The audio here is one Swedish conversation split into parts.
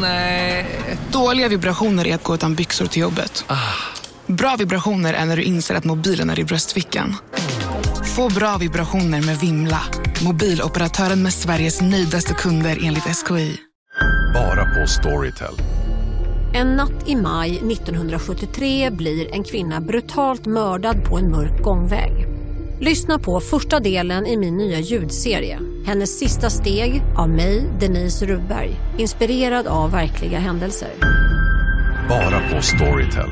Nej. Dåliga vibrationer är att gå utan byxor till jobbet. Bra vibrationer är när du inser att mobilen är i bröstfickan. Få bra vibrationer med Vimla. Mobiloperatören med Sveriges nöjdaste kunder enligt SKI. Bara på Storytel. En natt i maj 1973 blir en kvinna brutalt mördad på en mörk gångväg. Lyssna på första delen i min nya ljudserie. Hennes sista steg av mig, Denise Rubberg. Inspirerad av verkliga händelser. Bara på Storytel.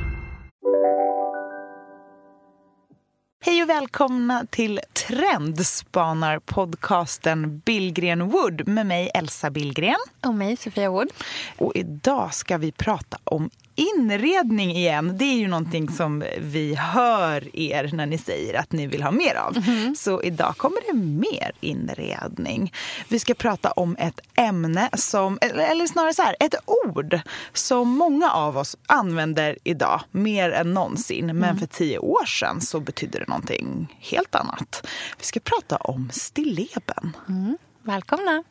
Hej och välkomna till Trendspanar-podcasten Billgren Wood med mig Elsa Billgren. Och mig, Sofia Wood. Och idag ska vi prata om inredning igen. Det är ju någonting som vi hör er när ni säger att ni vill ha mer av. Mm. Så idag kommer det mer inredning. Vi ska prata om ett ämne som, eller snarare så här, ett ord som många av oss använder idag mer än någonsin. Men mm. för tio år sedan så betydde det någonting helt annat. Vi ska prata om stilleben. Mm. Välkomna!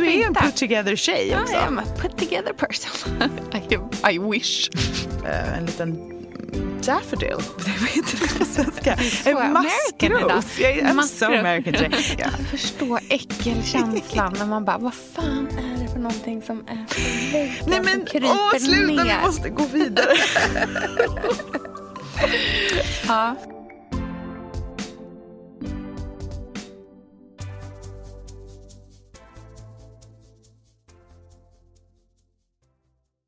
Du är en put together tjej också. Jag är en put together person. I, I wish. Uh, en liten daffodil. Vad heter det på svenska? En maskros. Jag är so American. Jag förstår äckelkänslan när man bara, vad fan är det för någonting som är på väggen Nej men åh, sluta, ner. vi måste gå vidare. ja.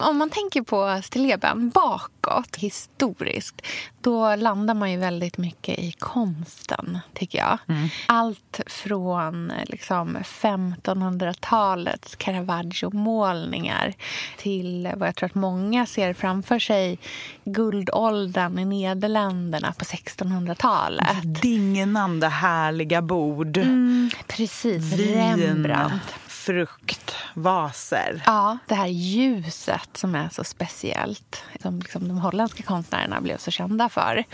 Om man tänker på stilleben bakåt, historiskt då landar man ju väldigt mycket i konsten, tycker jag. Mm. Allt från liksom, 1500-talets Caravaggio-målningar till vad jag tror att många ser framför sig guldåldern i Nederländerna på 1600-talet. Dignande härliga bord. Mm, precis. Vin. Rembrandt Fruktvaser. Ja, det här ljuset som är så speciellt. Som liksom de holländska konstnärerna blev så kända för.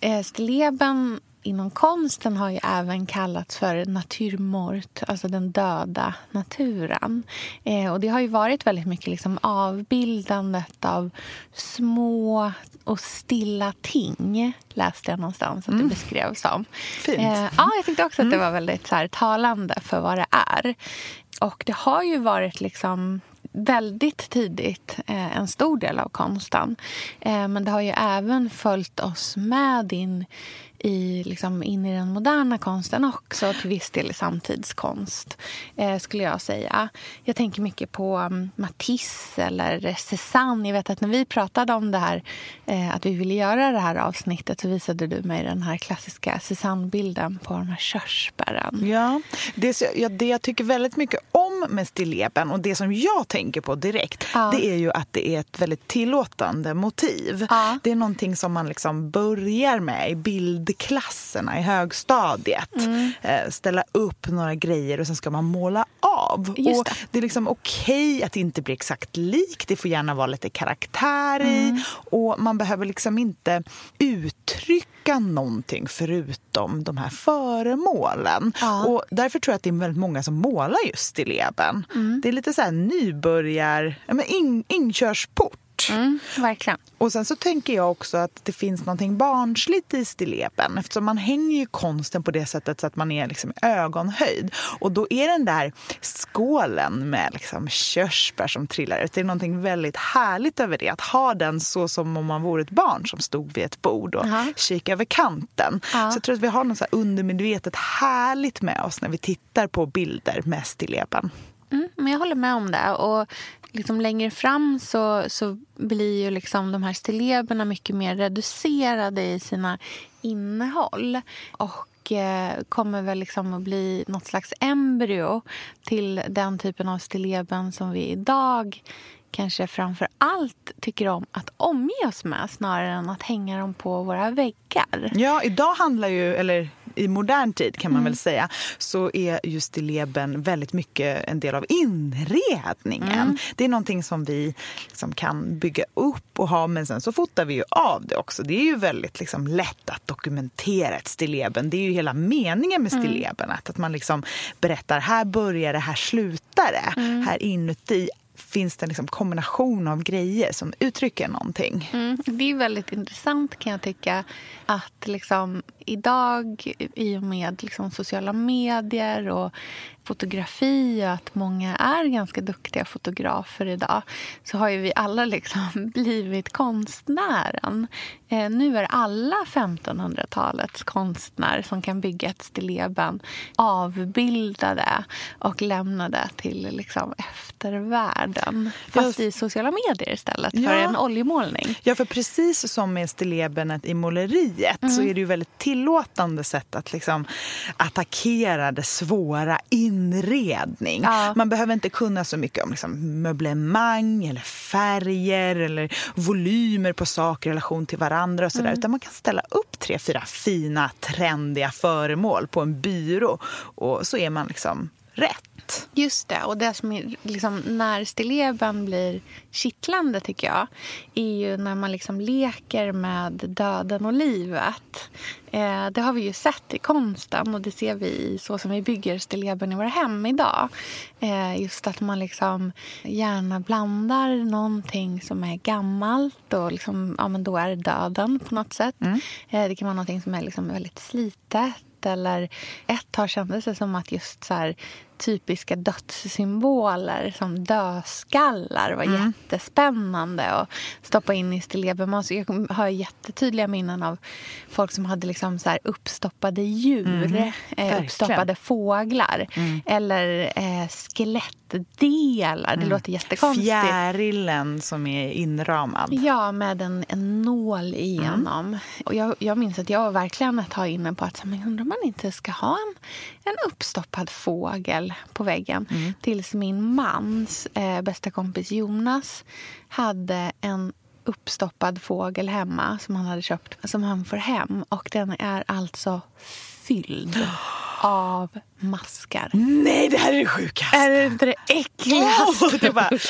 Eh, Stilleben inom konsten har ju även kallats för naturmort, alltså den döda naturen. Eh, och det har ju varit väldigt mycket liksom avbildandet av små och stilla ting, läste jag någonstans att det mm. beskrevs som. Fint. Eh, ja, jag tyckte också att det mm. var väldigt så här, talande för vad det är. Och det har ju varit liksom väldigt tidigt eh, en stor del av konsten. Eh, men det har ju även följt oss med in i, liksom, in i den moderna konsten också, till viss del i samtidskonst, eh, skulle jag säga. Jag tänker mycket på um, Matisse eller Cézanne. Jag vet att när vi pratade om det här, eh, att vi ville göra det här avsnittet så visade du mig den här klassiska Cézanne-bilden på de här körsbären. Ja, det, ja, det jag tycker väldigt mycket om med stilleben och det som jag tänker på direkt, ja. det är ju att det är ett väldigt tillåtande motiv. Ja. Det är någonting som man liksom börjar med i bild klasserna i högstadiet. Mm. Eh, ställa upp några grejer och sen ska man måla av. Just det. det är liksom okej att det inte blir exakt likt. Det får gärna vara lite karaktär i. Mm. Och man behöver liksom inte uttrycka någonting förutom de här föremålen. Ja. Och därför tror jag att det är väldigt många som målar just i leben. Mm. Det är lite så här nybörjar... In, inkörsport Mm, verkligen. Och sen så tänker jag också att det finns något barnsligt i stilleben eftersom man hänger ju konsten på det sättet så att man är liksom ögonhöjd. Och då är den där skålen med liksom körsbär som trillar ut, det är något väldigt härligt över det. Att ha den så som om man vore ett barn som stod vid ett bord och uh kika över kanten. Uh Så jag tror att vi har något så undermedvetet härligt med oss när vi tittar på bilder med stilleben. Mm, men jag håller med om det. Och liksom längre fram så, så blir ju liksom de här stilleberna mycket mer reducerade i sina innehåll. Och eh, kommer väl liksom att bli något slags embryo till den typen av stilleben som vi idag kanske framför allt tycker om att omge oss med snarare än att hänga dem på våra väggar. Ja, idag handlar ju, eller i modern tid kan man väl säga så är just stilleben väldigt mycket en del av inredningen. Det är någonting som vi liksom kan bygga upp och ha men sen så fotar vi ju av det också. Det är ju väldigt liksom lätt att dokumentera ett stilleben. Det är ju hela meningen med stilleben. Att, att man liksom berättar här börjar det, här slutar det. Här inuti finns det en liksom kombination av grejer som uttrycker någonting. Mm, det är väldigt intressant kan jag tycka att liksom, idag i och med liksom, sociala medier och fotografi och att många är ganska duktiga fotografer idag så har ju vi alla liksom blivit konstnären. Eh, nu är alla 1500-talets konstnärer som kan bygga ett stilleben avbildade och lämnade till liksom, eftervärlden. Fast i sociala medier istället för Ja. en oljemålning. Ja, för precis som med stillebenet i måleriet så är det ju väldigt tillåtande sätt att liksom attackera det svåra inredning. Ja. Man behöver inte kunna så mycket om liksom möblemang eller färger eller volymer på saker i relation till varandra och sådär. Utan man kan ställa upp tre, fyra fina, trendiga föremål på en byrå och så är man liksom rätt. Just det. Och det som är, liksom, när stilleben blir kittlande, tycker jag är ju när man liksom leker med döden och livet. Eh, det har vi ju sett i konsten och det ser vi i så som vi bygger stilleben i våra hem idag. Eh, just att man liksom gärna blandar någonting som är gammalt och liksom, ja, men då är det döden på något sätt. Eh, det kan vara någonting som är liksom väldigt slitet eller ett tag kändes det som att just så här, typiska dödssymboler som dödskallar var jättespännande att stoppa in i stilleben. Jag har jättetydliga minnen av folk som hade liksom så uppstoppade djur, eh, verkligen. uppstoppade fåglar eller eh, skelettdelar. Det låter jättekonstigt. Fjärilen som är inramad. Ja, med en, en nål igenom. Och jag, jag minns att jag var verkligen ett tag inne på att men undrar man inte ska ha en, en uppstoppad fågel på väggen. Tills min mans eh, bästa kompis Jonas hade en uppstoppad fågel hemma som han hade köpt, som han får hem. Och den är alltså fylld av maskar. Nej, det här är det sjukaste! Är det inte det äckligaste? Det bara, nej,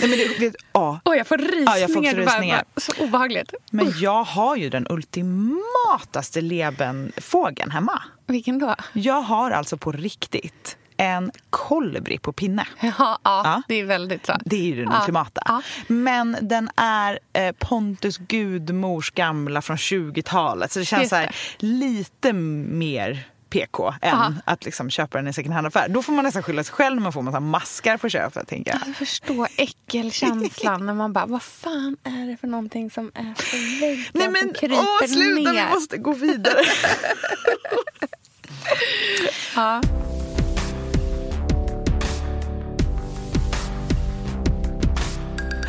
men det, vet, ja. Oj, jag får rysningar. Ja, jag får också rysningar. bara Så obehagligt. Men jag har ju den ultimataste lebenfågeln hemma. Vilken då? Jag har alltså på riktigt en kolibri på pinne. Ja, ja, Ja. det är väldigt så. Det är ju den Ja, ultimata. ja. Men den är eh, Pontus Gudmors gamla från 20-talet. Så det känns Just så här, det. lite mer PK än Ja. att liksom köpa den i second hand-affär. Då får man nästan skylla sig själv när man får massa maskar på köpet. Tänker jag. Jag förstår äckelkänslan när man bara, vad fan är det för någonting som är på väggen Nej som men kryper åh, sluta, ner? vi måste gå vidare. Ja.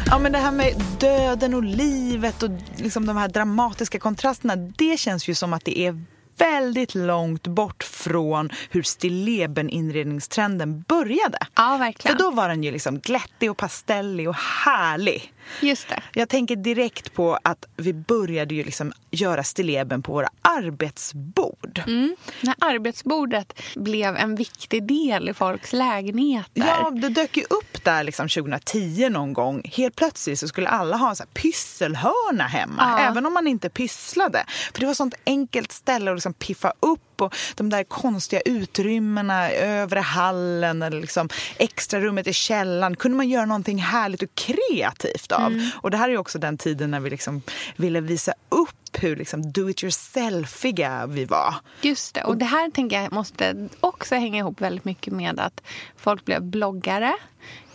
Ja, men det här med döden och livet och liksom de här dramatiska kontrasterna, det känns ju som att det är väldigt långt bort från hur stilleben-inredningstrenden började. ja, För verkligen. då var den ju liksom glättig och pastellig och härlig. Just det. Jag tänker direkt på att vi började ju liksom göra stilleben på våra arbetsbord. Mm. När arbetsbordet blev en viktig del i folks lägenheter. Ja, det dök ju upp där liksom 2010 någon gång. Helt plötsligt så skulle alla ha en så här pysselhörna hemma, Ja. även om man inte pysslade. För det var sånt enkelt ställe att liksom piffa upp och de där konstiga utrymmena, övre hallen eller liksom extra rummet i källaren kunde man göra någonting härligt och kreativt av. Mm. Och det här är också den tiden när vi liksom ville visa upp hur liksom do it yourselfiga vi var. Just det. Och det här tänker jag måste också hänga ihop väldigt mycket med att folk blev bloggare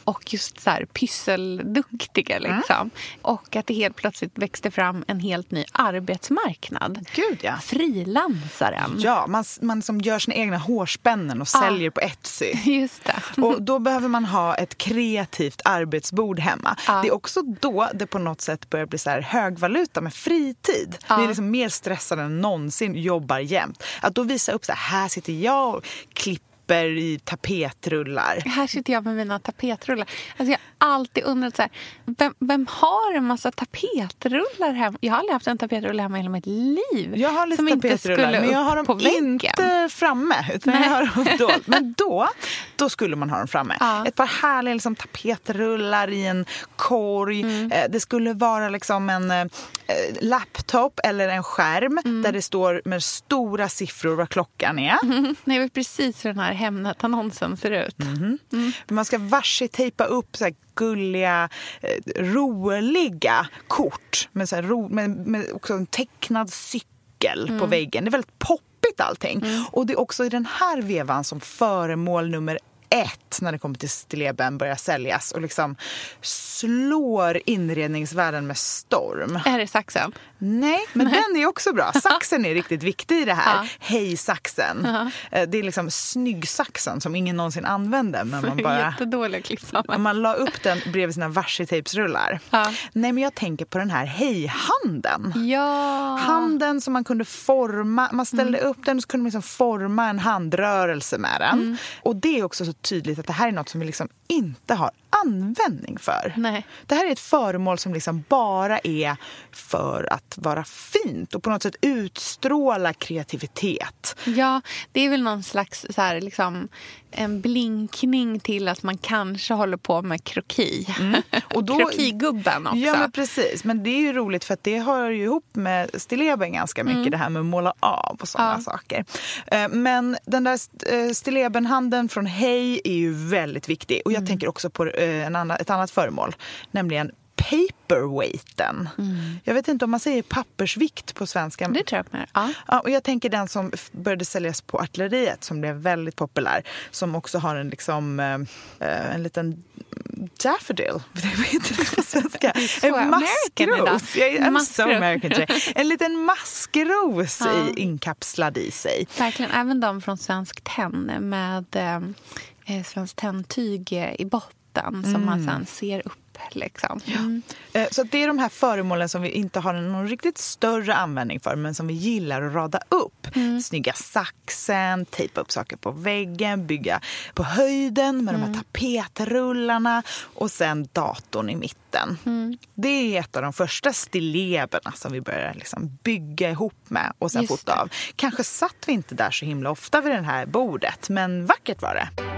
och just så här pysselduktiga. Liksom. Och att det helt plötsligt växte fram en helt ny arbetsmarknad. Gud ja. Frilansaren. Ja, man, man som gör sina egna hårspännen och säljer på Etsy. Just det. Och då behöver man ha ett kreativt arbetsbord hemma. Ja. Det är också då det på något sätt börjar bli så här högvaluta med fritid. Ja. Vi är liksom mer stressade än någonsin, jobbar jämt. Att då visa upp så här, här sitter jag och klipper papper i tapetrullar. Här sitter jag med mina tapetrullar. Alltså jag har alltid undrat så här, vem, vem har en massa tapetrullar hemma? Jag har aldrig haft en tapetrulle hemma i hela mitt liv. Jag har lite tapetrullar men jag har dem inte framme. Utan jag har dem dolt. Men då, då skulle man ha dem framme. Ja. Ett par härliga liksom, tapetrullar i en korg. Mm. Eh, Det skulle vara liksom en eh, laptop eller en skärm Mm. där det står med stora siffror vad klockan är. Nej, det var precis hur den här Hemnet-annonsen ser ut. Mm. Man ska varse-tejpa upp så gulliga, eh, roliga kort med, så ro, med, med också en tecknad cykel på Mm. väggen. Det är väldigt poppigt allting. Och det är också i den här vevan som föremål nummer ett när det kommer till stilleben börjar säljas och liksom slår inredningsvärlden med storm. Är det saxen? Nej, men den är också bra. Saxen är riktigt viktig i det här. Ja. Hej saxen. Eh, Det är liksom snygg-saxen som ingen någonsin använde. Men man bara... Jättedålig klippa. Om man la upp den bredvid sina varseltejpsrullar. Ja. Nej, men jag tänker på den här hej-handen. Ja. Handen som man kunde forma. Man ställde Mm. upp den och så kunde man liksom forma en handrörelse med den. Mm. Och det är också så tydligt att det här är något som vi liksom inte har användning för. Nej. Det här är ett föremål som liksom bara är för att vara fint och på något sätt utstråla kreativitet. Ja, det är väl någon slags så här, liksom, en blinkning till att man kanske håller på med kroki. Och då- Krokigubben också. Ja, men precis. Men det är ju roligt för att det hör ju ihop med stilleben ganska mycket, det här med att måla av och sådana Mm. Ja. saker. Eh, Men den där eh, stillebenhanden från Hej är ju väldigt viktig. Och jag Mm. tänker också på eh, en annan, ett annat föremål, nämligen paperweighten. Jag vet inte om man säger pappersvikt på svenska. Mm. Det tror jag. Ja. Ja, och jag tänker den som började säljas på artilleriet som blev väldigt populär. Som också har en, liksom, eh, eh, en liten daffodil. Vad heter det på svenska? en maskros. So Maskros. Today. En liten maskros Ja. i, inkapslad i sig. Verkligen. Även de från Svensk Tenn med eh, eh, Svensk Tenn-tyg i botten som man sen ser upp. Liksom. Mm. Eh, Så det är de här föremålen som vi inte har någon riktigt större användning för men som vi gillar att rada upp. Snygga saxen, tejpa upp saker på väggen, bygga på höjden med de här tapetrullarna och sen datorn i mitten. Det är ett av de första stilleberna som vi börjar liksom bygga ihop med och sen Just fota av. Kanske satt vi inte där så himla ofta vid det här bordet men vackert var det.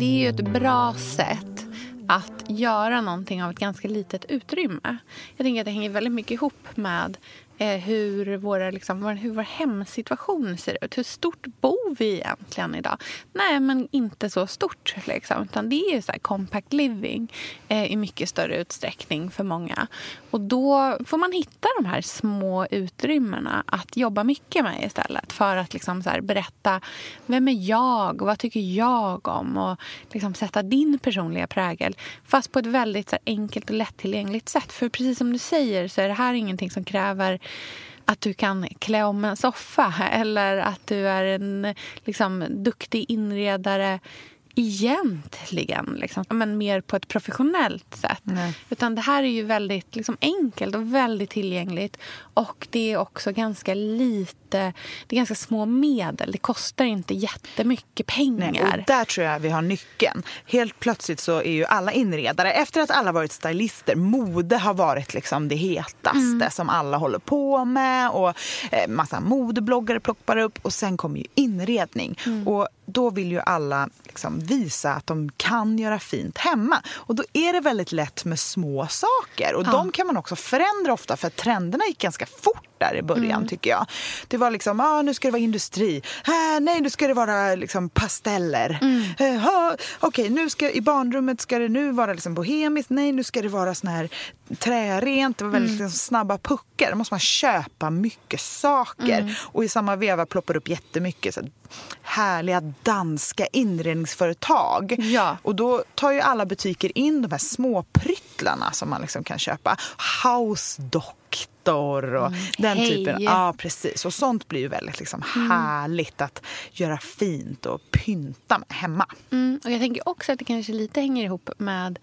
Det är ju ett bra sätt att göra någonting av ett ganska litet utrymme. Jag tänker att det hänger väldigt mycket ihop med Eh, hur, våra, liksom, vår, hur vår hemsituation ser ut. Hur stort bor vi egentligen idag? Nej, men inte så stort. Liksom, utan det är så här compact living eh, i mycket större utsträckning för många. Och då får man hitta de här små utrymmena att jobba mycket med istället. För att liksom så här berätta vem är jag och vad tycker jag om och liksom sätta din personliga prägel. Fast på ett väldigt så här enkelt och lättillgängligt sätt. För precis som du säger så är det här ingenting som kräver att du kan klä om en soffa eller att du är en liksom, duktig inredare egentligen, liksom, men mer på ett professionellt sätt. Nej. Utan det här är ju väldigt liksom, enkelt och väldigt tillgängligt. Och det är också ganska lite, det är ganska små medel. Det kostar inte jättemycket pengar. Nej, och där tror jag vi har nyckeln. Helt plötsligt så är ju alla inredare, efter att alla varit stylister, mode har varit liksom det hetaste som alla håller på med och eh, massa modebloggare ploppar upp och sen kommer ju inredning. Och då vill ju alla liksom visa att de kan göra fint hemma. Och då är det väldigt lätt med små saker och de kan man också förändra ofta för trenderna gick ganska fort där i början tycker jag. Det var liksom, ah, nu ska det vara industri. Ah, nej, nu ska det vara liksom pasteller. Eh, ah, Okej, nu ska i barnrummet ska det nu vara liksom bohemiskt. Nej, nu ska det vara sån här trärent. Det var väldigt liksom, snabba puckar. Då måste man köpa mycket saker. Och i samma veva ploppar upp jättemycket så här, härliga danska inredningsföretag. Ja. Och då tar ju alla butiker in de här små pryttlarna som man liksom kan köpa. Housedock mattor och den Hej. typen. Ja, precis. Och sånt blir ju väldigt liksom härligt att göra fint och pynta med hemma. Mm, och jag tänker också att det kanske lite hänger ihop med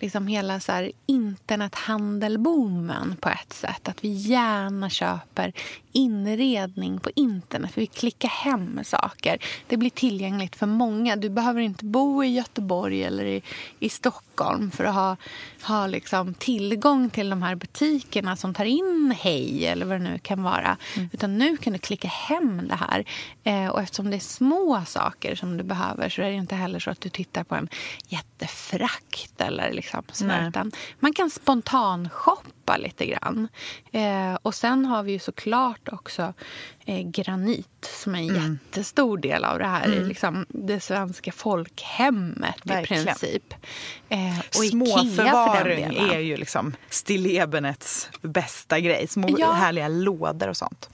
liksom hela så här internethandelboomen på ett sätt. Att vi gärna köper inredning på internet. För vi klickar hem saker. Det blir tillgängligt för många. Du behöver inte bo i Göteborg eller i, i Stockholm för att ha, ha liksom tillgång till de här butikerna som tar in Hej eller vad det nu kan vara. Utan nu kan du klicka hem det här. Eh, och eftersom det är små saker som du behöver så är det inte heller så att du tittar på en jättefrakt eller liksom man kan spontan shoppa lite grann. Eh, och sen har vi ju såklart också eh, granit som är en Mm. jättestor del av det här. Liksom det svenska folkhemmet Verkligen. i princip. Eh, och Småförvaring är ju liksom stillebenets bästa grej. Små Ja. härliga lådor och sånt.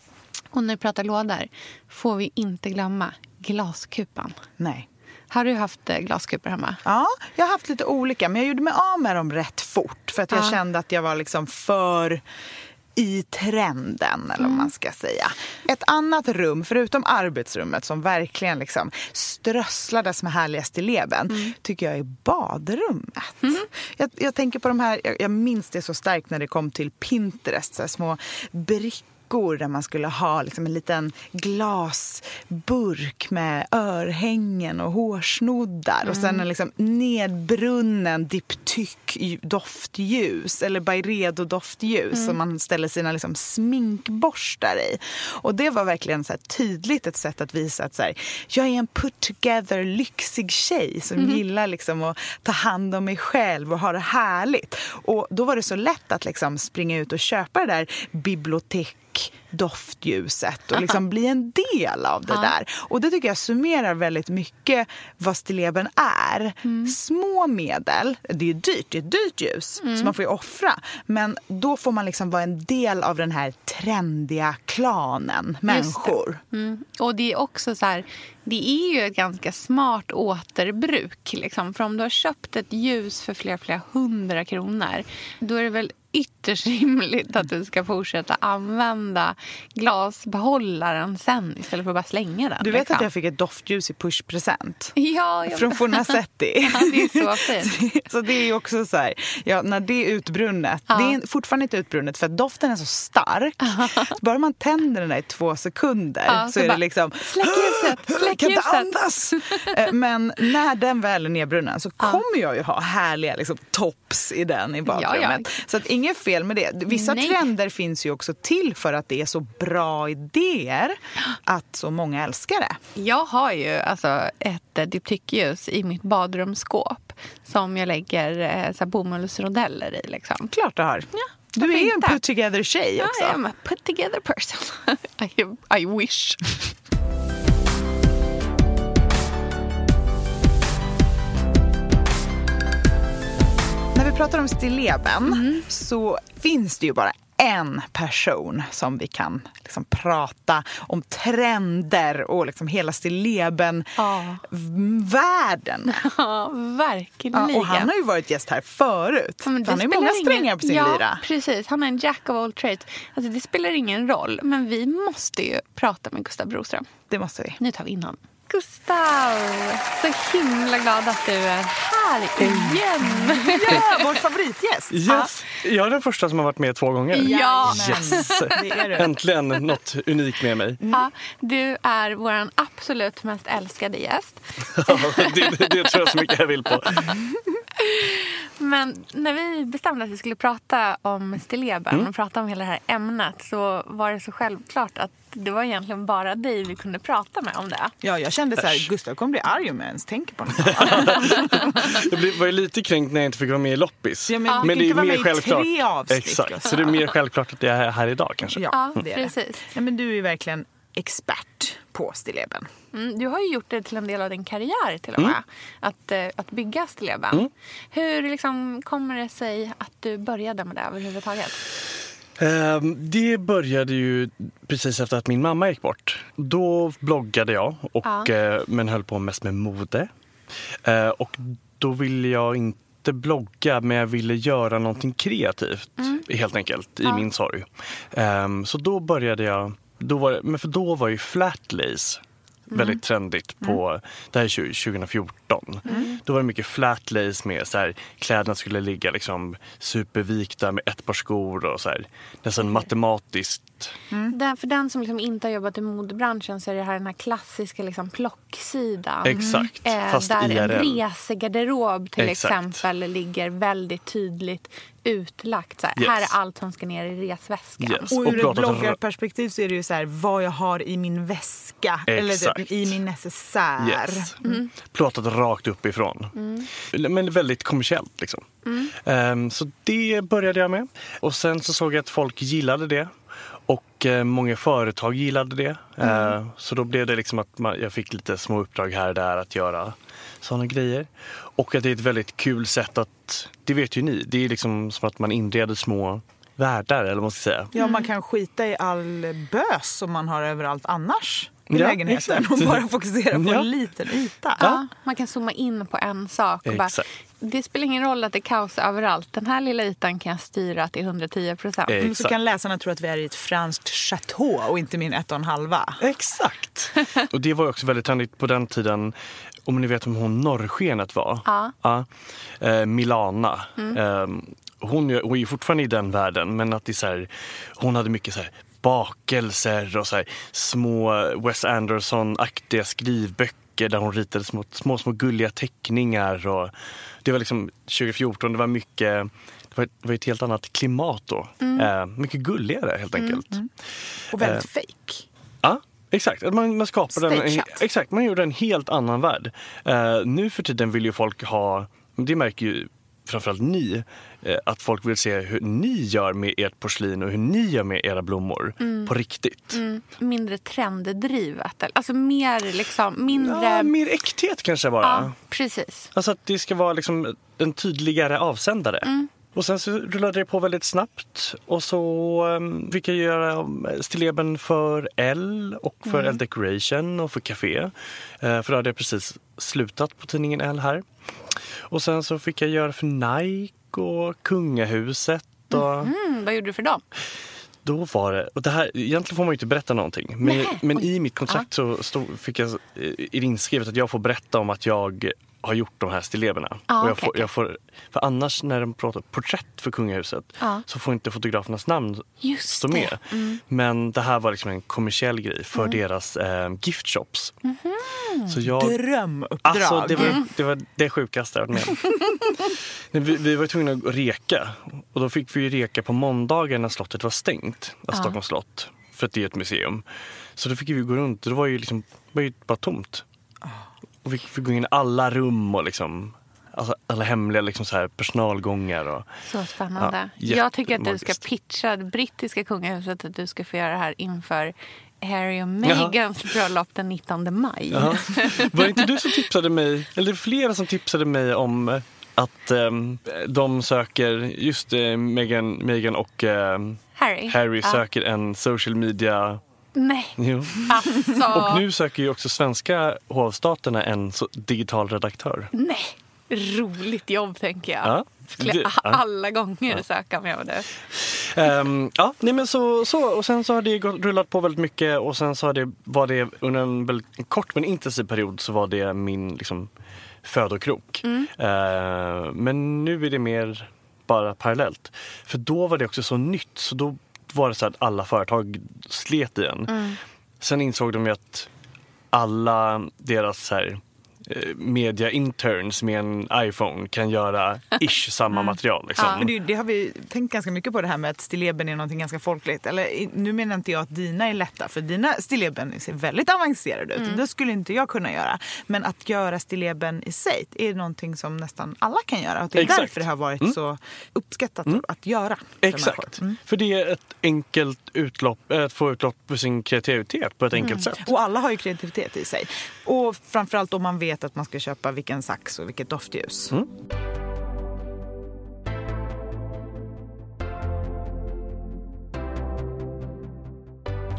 Och när vi pratar lådor får vi inte glömma glaskupan. Nej. Har du haft eh, glaskupor hemma? Ja, jag har haft lite olika, men jag gjorde mig av med dem rätt fort. För att jag Ja. kände att jag var liksom för i trenden, eller Mm. vad man ska säga. Ett annat rum, förutom arbetsrummet, som verkligen liksom strösslades med härliga stilleben, Mm. tycker jag är badrummet. Jag, jag tänker på de här, jag, jag minns det så starkt när det kom till Pinterest, så små brickor där man skulle ha liksom en liten glasburk med örhängen och hårsnoddar och sen en liksom nedbrunnen diptyk doftljus eller Byredo doftljus som man ställer sina liksom sminkborstar i. Och det var verkligen så tydligt ett sätt att visa att så här, jag är en put together lyxig tjej som gillar liksom att ta hand om mig själv och ha det härligt. Och då var det så lätt att liksom springa ut och köpa det där doftljuset och liksom bli en del av det där. Och det tycker jag summerar väldigt mycket vad stilleben är. Små medel, det är dyrt, det är ett dyrt ljus, så man får ju offra. Men då får man liksom vara en del av den här trendiga klanen människor. Mm. Och det är också så här, det är ju ett ganska smart återbruk. Liksom. För om du har köpt ett ljus för flera, flera hundra kronor, då är det väl ytterst rimligt att du ska fortsätta använda glasbehållaren sen istället för att bara slänga den. Du vet liksom. att jag fick ett doftljus i pushpresent? Ja, jag... Från Fornasetti. Ja, det är så fint. så det är ju också så här, ja, när det är utbrunnet. Ja. Det är fortfarande inte utbrunnet för att doften är så stark. Bara man tänder den där i två sekunder Ja, så, så är det liksom... "Släck ljuset, släck kan inte ljuset." andas! Eh, Men när den väl är nedbrunnen så kommer jag ju ha härliga liksom, tops i den i badrummet. Så att inget fel med det. Vissa Nej. trender finns ju också till för att det är så bra idéer att så många älskar det. Jag har ju alltså ett eh, diptyckljus i mitt badrumsskåp som jag lägger eh, så bomullsrodeller i. Liksom. Klart du har. du varför är ju en put together tjej Ja, också. jag är en put together person. I, I wish. Vi pratar om stilleben Mm. så finns det ju bara en person som vi kan liksom prata om trender och liksom hela stilleben-världen med. Ja, verkligen. Ja, och han har ju varit gäst här förut. Ja, han har ju många ingen- strängar på sin ja, lyra. precis. Han är en jack of all trades. Alltså, det spelar ingen roll, men vi måste ju prata med Gustav Broström. Det måste vi. Nu tar vi in honom. Gustav! Så himla glad att du är här igen. Ja, vår favoritgäst. Yes. Jag är den första som har varit med två gånger. Ja. Yes. Det är du. Äntligen något unikt med mig. Ja, du är vår absolut mest älskade gäst. Ja, det, det tror jag så mycket jag vill på. Men när vi bestämde att vi skulle prata om stilleben och prata om hela det här ämnet så var det så självklart att det var egentligen bara dig vi kunde prata med om det. Ja, jag kände så här, Gustav kommer bli arg om jag ens tänker på honom. Jag blev- var ju lite kränkt när jag inte fick vara med i Loppis. Ja, men du kan inte vara med i tre avsnitt, Exakt, Gustav. så det är mer självklart att jag är här idag kanske. Ja, Ja, det är det. precis. Ja, men du är ju verkligen expert på stilleben. Mm, du har ju gjort det till en del av din karriär till och med. Att, eh, att bygga stilleben. Hur liksom kommer det sig att du började med det överhuvudtaget? Ehm, Det började ju precis efter att min mamma gick bort. Då bloggade jag, och, Ja. eh, men höll på mest med mode. Eh, Och då ville jag inte inte blogga men jag ville göra någonting kreativt helt enkelt i min sorg. Ehm, så då började jag, då var, men för då var ju flatlace väldigt trendigt på, det här är 20- 2014. Då var det mycket flatlace med så här, kläderna skulle ligga liksom supervikta med ett par skor och så här, nästan matematiskt. Den, för den som liksom inte har jobbat i modebranschen så är det här den här klassiska liksom plocksidan. Exakt, Eh, fast där IRL. en resegarderob till Exakt. exempel ligger väldigt tydligt utlagt. Så här, Yes. här är allt som ska ner i resväskan. Yes. Och Och ur ett bloggarperspektiv så är det ju så här vad jag har i min väska eller Exakt. typ i min necessär. Yes. Plåtat rakt uppifrån. Men väldigt kommersiellt liksom. Ehm, så det började jag med. Och sen så såg jag att folk gillade det. Och eh, många företag gillade det. Eh, så då blev det liksom att man, jag fick lite små uppdrag här och där att göra sådana grejer. Och att det är ett väldigt kul sätt att, det vet ju ni, det är liksom som att man inreder små världar eller vad man ska säga. Ja, man kan skita i all bös som man har överallt annars i Ja, lägenheten exakt. och bara fokusera på Ja. en liten yta. Ja, man kan zooma in på en sak. Och bara, det spelar ingen roll att det är kaos överallt. Den här lilla ytan kan jag styra till 110 procent. Mm, Så kan läsarna tro att vi är i ett franskt chateau och inte min ett och en halva. Exakt! och det var också väldigt trendigt på den tiden. Om ni vet vem hon norrskenet var? Ja. Eh, Milana. Eh, hon, är- hon är ju fortfarande i den världen men att det är så här, hon hade mycket så här bakelser och så här, små Wes Anderson-aktiga skrivböcker där hon ritade små, små, små gulliga teckningar. Och det var liksom 2014, det var mycket det var, ett helt annat klimat då. Eh, mycket gulligare helt enkelt. Och väldigt Eh. fake. Ja, exakt. Man, man skapade en, exakt, man gjorde en helt annan värld. Eh, nu för tiden vill ju folk ha, det märker ju framförallt ni, att folk vill se hur ni gör med ert porslin och hur ni gör med era blommor på riktigt. Mm, mindre trenddrivet. Alltså mer liksom, mindre... Ja, mer äkthet kanske bara. Ja, precis. Alltså att det ska vara liksom en tydligare avsändare. Mm. Och sen så rullade det på väldigt snabbt och så fick jag göra um, stilleben för L och för Mm. L Decoration och för Café. Eh, för då hade jag precis slutat på tidningen L här. Och sen så fick jag göra för Nike och Kungahuset. Och Mm, vad gjorde du för dem? Då var det, och det här, egentligen får man ju inte berätta någonting. Men, men i mitt kontrakt så stod, fick jag eh, är det inskrivet att jag får berätta om att jag har gjort de här stilleberna. Ah, och jag okej, får, jag får, för annars när de pratar porträtt för kungahuset Ja. så får inte fotografernas namn Just stå det. Mm. med. Men det här var liksom en kommersiell grej för deras eh, gift shops. Mhm. Så jag, Drömuppdrag. Alltså, det var det, var det sjukaste jag varit med vi, vi var tvungna att reka. Och då fick vi ju reka på måndagen när slottet var stängt. Alltså Stockholms slott. För att det är ett museum. Så då fick vi gå runt och det var ju, liksom, det var ju bara tomt. Och vi fick gå in i alla rum och liksom Alltså alla hemliga liksom så här personalgångar. Och, Så spännande. Ja, jag tycker att du ska pitcha det brittiska kungahuset att du ska få göra det här inför Harry och Jaha. Megans bröllop den 19 maj. Jaha. Var det inte du som tipsade mig, eller flera som tipsade mig om att ehm, de söker, just uh, Meghan, Meghan och ehm, Harry. Harry Ja. söker en social media... Nej, Jo. alltså. Och nu söker ju också svenska hovstaterna en digital redaktör. Nej. Roligt jobb, tänker jag. Ja. Skulle jag ja. alla gånger söka mig av det. Ehm, ja, nej men så, så, och sen så har det gått, rullat på väldigt mycket och sen så har det, var det under en väldigt kort men intensiv period så var det min liksom, födokrok. Ehm, men nu är det mer bara parallellt. För då var det också så nytt så då var det så att alla företag slet i en. Sen insåg de ju att alla deras så här, media interns med en iPhone kan göra ish samma material. Liksom. Men det, det har vi tänkt ganska mycket på det här med att stilleben är någonting ganska folkligt. Eller, nu menar inte jag att dina är lätta, för dina stilleben ser väldigt avancerade ut. Det skulle inte jag kunna göra. Men att göra stilleben i sig är någonting som nästan alla kan göra. Och det är Exakt. därför det har varit så uppskattat att göra. för Exakt. Mm. För det är ett enkelt utlopp, eh, att få utlopp för sin kreativitet på ett enkelt sätt. Och alla har ju kreativitet i sig. Och framförallt om man vet att man ska köpa vilken sax och vilket doftljus.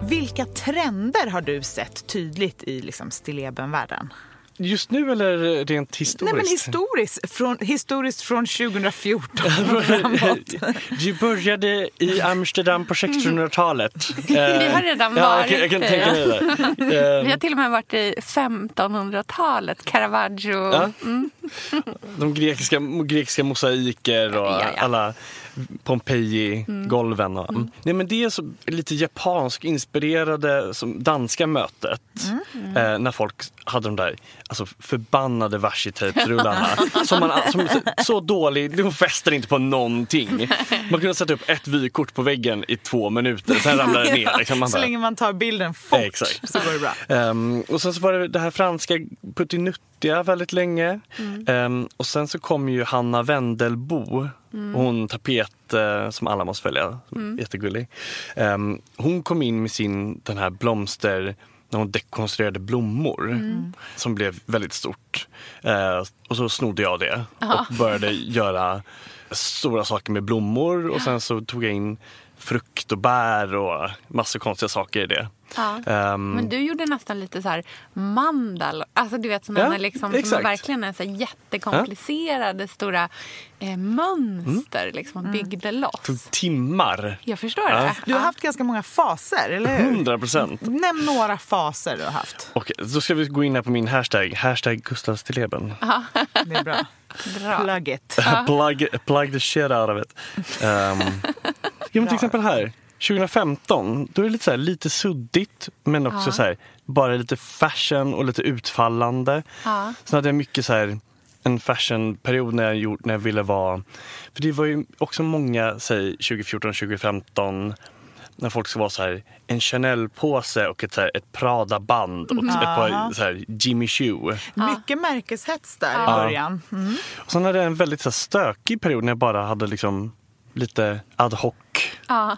Vilka trender har du sett tydligt i liksom stillebenvärlden? Just nu eller rent historiskt? Nej men historiskt, från, historiskt från 2014 och framåt. Du började i Amsterdam på 1600-talet. Vi har redan ja, varit jag, jag kan det. tänka mig det. Vi har till och med varit i 1500-talet. Caravaggio. Ja. Mm. De grekiska, grekiska mosaiker och Ja, ja. alla Pompeji-golven. Och, Nej, men det är så lite japansk inspirerade som danska mötet. Eh, när folk hade de där alltså, förbannade varsi-tejprullarna. som man, som, så dålig, de fäster inte på någonting. Man kunde sätta upp ett vykort på väggen i två minuter, sen ramlar det ner. Liksom. Man Så bara, länge man tar bilden fort Exakt. så går det bra. Ehm, och sen så var det det här franska puttinuttiga väldigt länge. Ehm, och sen så kom ju Hanna Wendelbo, hon tapet eh, som alla måste följa, jättegullig. Ehm, hon kom in med sin den här blomster när hon dekonstruerade blommor som blev väldigt stort. Eh, och så snodde jag det och började göra stora saker med blommor och sen så tog jag in frukt och bär och massor konstiga saker i det. Ja. Ehm, Men du gjorde nästan lite så här mandal. Alltså du vet sådana Ja, liksom, som verkligen är så här jättekomplicerade stora eh, mönster. Mm. Liksom, byggde loss. tog timmar. Jag förstår Ja. det. Du har haft ganska många faser, eller hur? 100 procent. Nämn några faser du har haft. Okej, då ska vi gå in här på min hashtag. Hashtag Gustav Stilleben. Det är bra. Bra. Plug it. plug, plug the shit out of it. Um, ja, men till exempel här. 2015, då är det lite, så här, lite suddigt men också Ja. så här, bara lite fashion och lite utfallande. Ja. Sen hade jag mycket så här, en fashionperiod när jag, gjort, när jag ville vara... För det var ju också många, säg 2014, 2015 när folk ska vara så här, en Chanel-påse och ett, så här, ett Prada-band och ett par så här, Jimmy Choo. Mycket märkeshets där i Ja. början. Mm. Och sen hade jag en väldigt så här, stökig period när jag bara hade liksom lite ad hoc. Ja.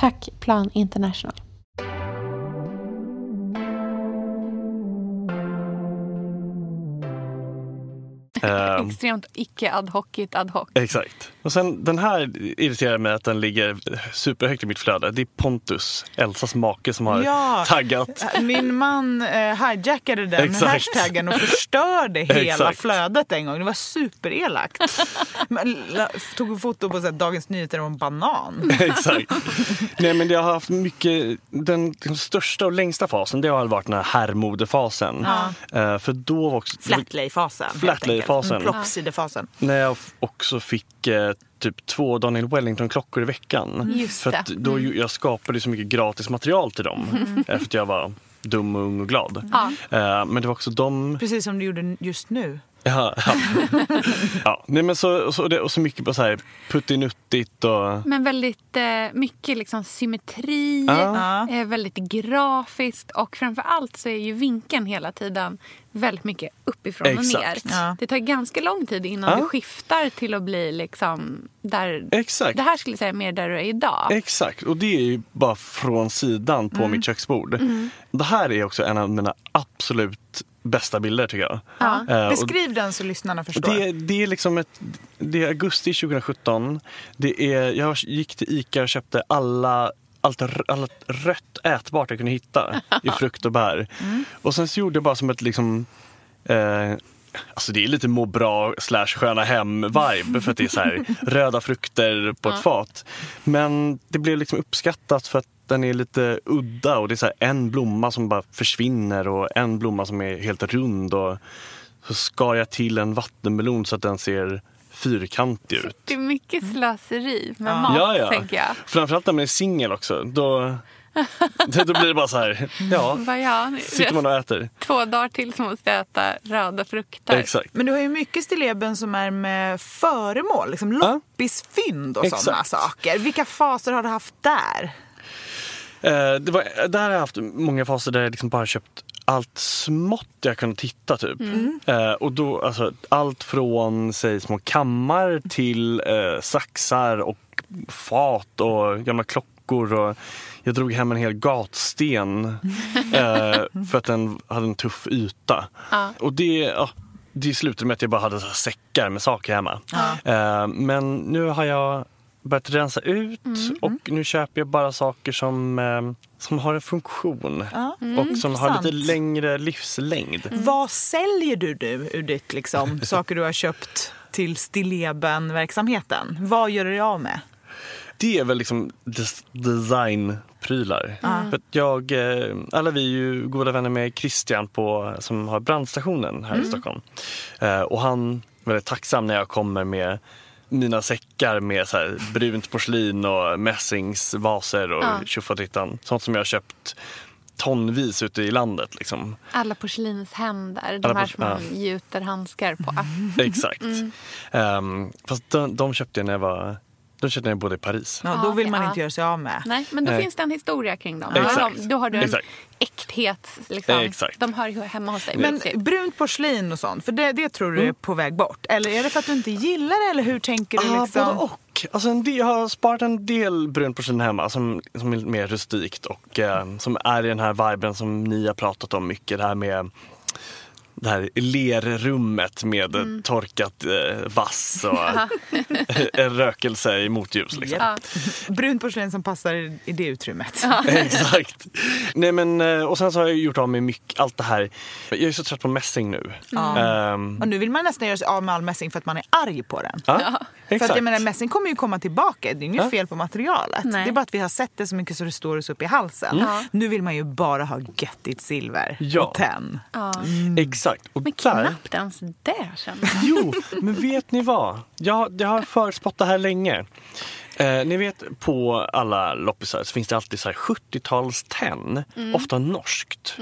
Tack Plan International. Ehm, Extremt icke ad hocigt ad hoc. Exakt. Och sen den här irriterar mig att den ligger superhögt i mitt flöde. Det är Pontus, Elsas make, som har Ja. taggat. Min man eh, hijackade den Exakt. hashtaggen och förstörde hela Exakt. flödet en gång. Det var superelakt. Men, la- tog en foto på så här, Dagens Nyheter om en banan. Exakt. Nej men det har haft mycket, den, den största och längsta fasen det har varit den här herrmodefasen. Eh, för då var också, Flatlay-fasen. helt Mm, Proppsidefasen. när jag också fick eh, typ två Daniel Wellington-klockor i veckan. Just för då, ju- jag skapade så mycket gratis material till dem. eh, För att jag var dum och ung och glad. Eh, men det var också de Precis som du gjorde just nu. Ja, ja. ja. Nej, men så, så, det, och så mycket på så här puttinuttigt och... Men väldigt eh, mycket liksom symmetri, Ja. eh, väldigt grafiskt och framför allt så är ju vinkeln hela tiden väldigt mycket uppifrån och Exakt. ner. Ja. Det tar ganska lång tid innan Ja. du skiftar till att bli liksom där... Exakt. Det här skulle jag säga mer där du är idag. Exakt, och det är ju bara från sidan på mitt köksbord. Det här är också en av mina absolut bästa bilder tycker jag. Ja. Och- Beskriv den så lyssnarna förstår. Det, det är liksom ett, det är augusti 2017. Det är, jag gick till Ica och köpte alla allt, allt rött ätbart jag kunde hitta i frukt och bär. Och sen så gjorde jag bara som ett liksom, eh, Alltså det är lite må bra slash sköna hem-vibe för att det är så här röda frukter på ett fat. Men det blev liksom uppskattat för att den är lite udda och det är så här en blomma som bara försvinner och en blomma som är helt rund. Och så skar jag till en vattenmelon så att den ser fyrkantig ut. Det är mycket slöseri med mat, Ja, ja. tänker jag. Framförallt när man är singel också. Då, då blir det bara så här, ja, Bara, ja, sitter man och äter. Två dagar till så måste jag äta röda frukter. Exakt. Men du har ju mycket stilleben som är med föremål, liksom loppisfynd och Exakt. sådana saker. Vilka faser har du haft där? Eh, det var, där har jag haft många faser där jag liksom bara köpt allt smått jag kunnat hitta. Typ. Eh, och då, alltså, allt från säg, små kammar till eh, saxar och fat och gamla klockor. Och jag drog hem en hel gatsten eh, för att den hade en tuff yta. Och det, ja, det slutade med att jag bara hade säckar med saker hemma. Eh, men nu har jag börjat rensa ut och nu köper jag bara saker som, eh, som har en funktion och som har lite intressant. längre livslängd. Vad säljer du nu ur ditt liksom, saker du har köpt till stilleben-verksamheten? Vad gör du av med? Det är väl liksom des- designprylar. För att jag, eh, alla vi är ju goda vänner med Christian på, som har brandstationen här i Stockholm. Eh, och han är väldigt tacksam när jag kommer med mina säckar med så här brunt porslin och mässingsvaser och Ja. Sånt som jag har köpt tonvis ute i landet. Liksom. Alla porslinshänder, de Alla här som man ja. gjuter handskar på. Exakt. Ehm, fast de, de köpte jag när jag var de köpte jag bodde i Paris. Ja, då vill man ja. inte göra sig av med. Nej, men då Nej. finns det en historia kring dem. Exakt. De, då har du en Exakt. äkthet. Liksom. Exakt. De hör ju hemma hos dig. Men brunt porslin och sånt, för det, det tror du är på väg bort? Eller är det för att du inte gillar det eller hur tänker du? Ah, Liksom? Både och. Alltså en del, jag har sparat en del brunt porslin hemma som, som är mer rustikt och eh, som är i den här viben som ni har pratat om mycket. Det här med det här lerrummet med Mm. torkat eh, vass och en rökelse i motljus. Liksom. Japp. Brunt porslin som passar i, det utrymmet. Exakt. Nej, men, eh, och sen så har jag gjort av med mycket, allt det här. Jag är så trött på mässing nu. Ehm, Och nu vill man nästan göra sig av med all mässing för att man är arg på den. ja, För exakt. att jag menar, mässing kommer ju komma tillbaka. Det är inget Ja. fel på materialet. Nej. Det är bara att vi har sett det så mycket så det står oss upp i halsen. Nu vill man ju bara ha göttigt silver Ja. och tenn. Ja. Exakt. Och Men där, knappt ens det känner jag. Jo, men vet ni vad? Jag, jag har förspått det här länge. Eh, ni vet på alla loppisar så finns det alltid så här 70-talstenn, ofta norskt.